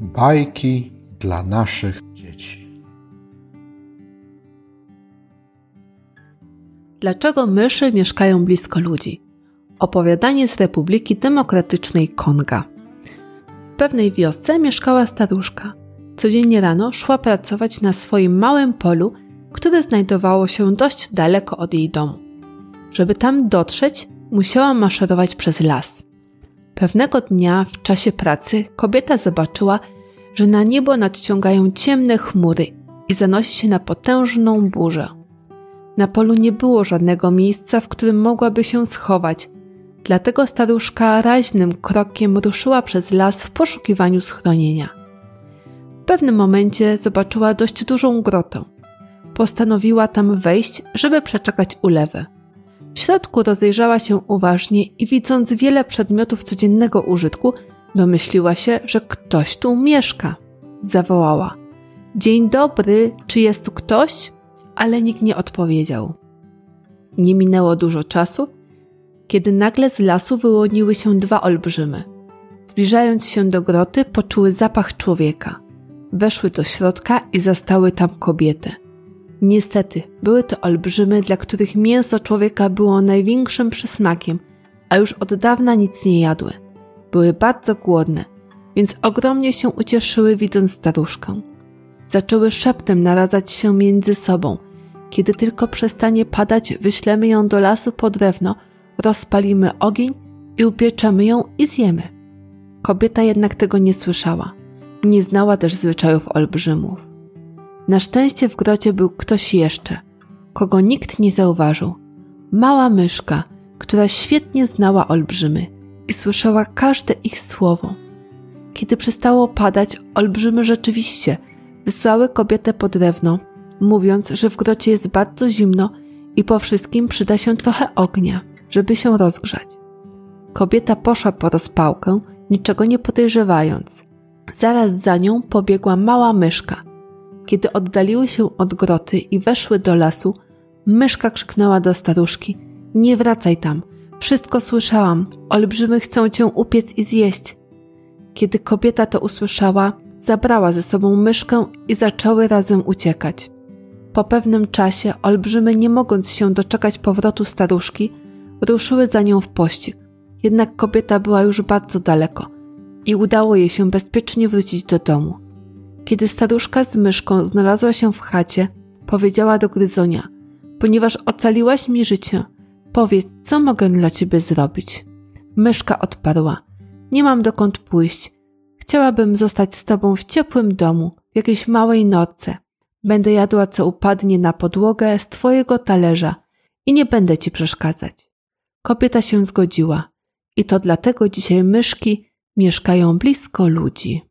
Bajki dla naszych dzieci. Dlaczego myszy mieszkają blisko ludzi? Opowiadanie z Republiki Demokratycznej Konga. W pewnej wiosce mieszkała staruszka. Codziennie rano szła pracować na swoim małym polu, które znajdowało się dość daleko od jej domu. Żeby tam dotrzeć, musiała maszerować przez las. Pewnego dnia w czasie pracy kobieta zobaczyła, że na niebo nadciągają ciemne chmury i zanosi się na potężną burzę. Na polu nie było żadnego miejsca, w którym mogłaby się schować, dlatego staruszka raźnym krokiem ruszyła przez las w poszukiwaniu schronienia. W pewnym momencie zobaczyła dość dużą grotę. Postanowiła tam wejść, żeby przeczekać ulewę. W środku rozejrzała się uważnie i widząc wiele przedmiotów codziennego użytku, domyśliła się, że ktoś tu mieszka. Zawołała: Dzień dobry, czy jest tu ktoś? Ale nikt nie odpowiedział. Nie minęło dużo czasu, kiedy nagle z lasu wyłoniły się dwa olbrzymy. Zbliżając się do groty, poczuły zapach człowieka. Weszły do środka i zastały tam kobietę. Niestety, były to olbrzymy, dla których mięso człowieka było największym przysmakiem, a już od dawna nic nie jadły. Były bardzo głodne, więc ogromnie się ucieszyły, widząc staruszkę. Zaczęły szeptem naradzać się między sobą. Kiedy tylko przestanie padać, wyślemy ją do lasu po drewno, rozpalimy ogień i upieczemy ją i zjemy. Kobieta jednak tego nie słyszała. Nie znała też zwyczajów olbrzymów. Na szczęście w grocie był ktoś jeszcze, kogo nikt nie zauważył. Mała myszka, która świetnie znała olbrzymy i słyszała każde ich słowo. Kiedy przestało padać, olbrzymy rzeczywiście wysłały kobietę po drewno, mówiąc, że w grocie jest bardzo zimno i po wszystkim przyda się trochę ognia, żeby się rozgrzać. Kobieta poszła po rozpałkę, niczego nie podejrzewając. Zaraz za nią pobiegła mała myszka – kiedy oddaliły się od groty i weszły do lasu, myszka krzyknęła do staruszki: Nie wracaj tam, wszystko słyszałam, olbrzymy chcą cię upiec i zjeść. Kiedy kobieta to usłyszała, zabrała ze sobą myszkę i zaczęły razem uciekać. Po pewnym czasie olbrzymy, nie mogąc się doczekać powrotu staruszki, ruszyły za nią w pościg. Jednak kobieta była już bardzo daleko i udało jej się bezpiecznie wrócić do domu. Kiedy staruszka z myszką znalazła się w chacie, powiedziała do gryzonia: Ponieważ ocaliłaś mi życie, powiedz, co mogę dla ciebie zrobić. Myszka odparła: Nie mam dokąd pójść. Chciałabym zostać z tobą w ciepłym domu, w jakiejś małej nocy. Będę jadła, co upadnie na podłogę z twojego talerza i nie będę ci przeszkadzać. Kobieta się zgodziła i to dlatego dzisiaj myszki mieszkają blisko ludzi.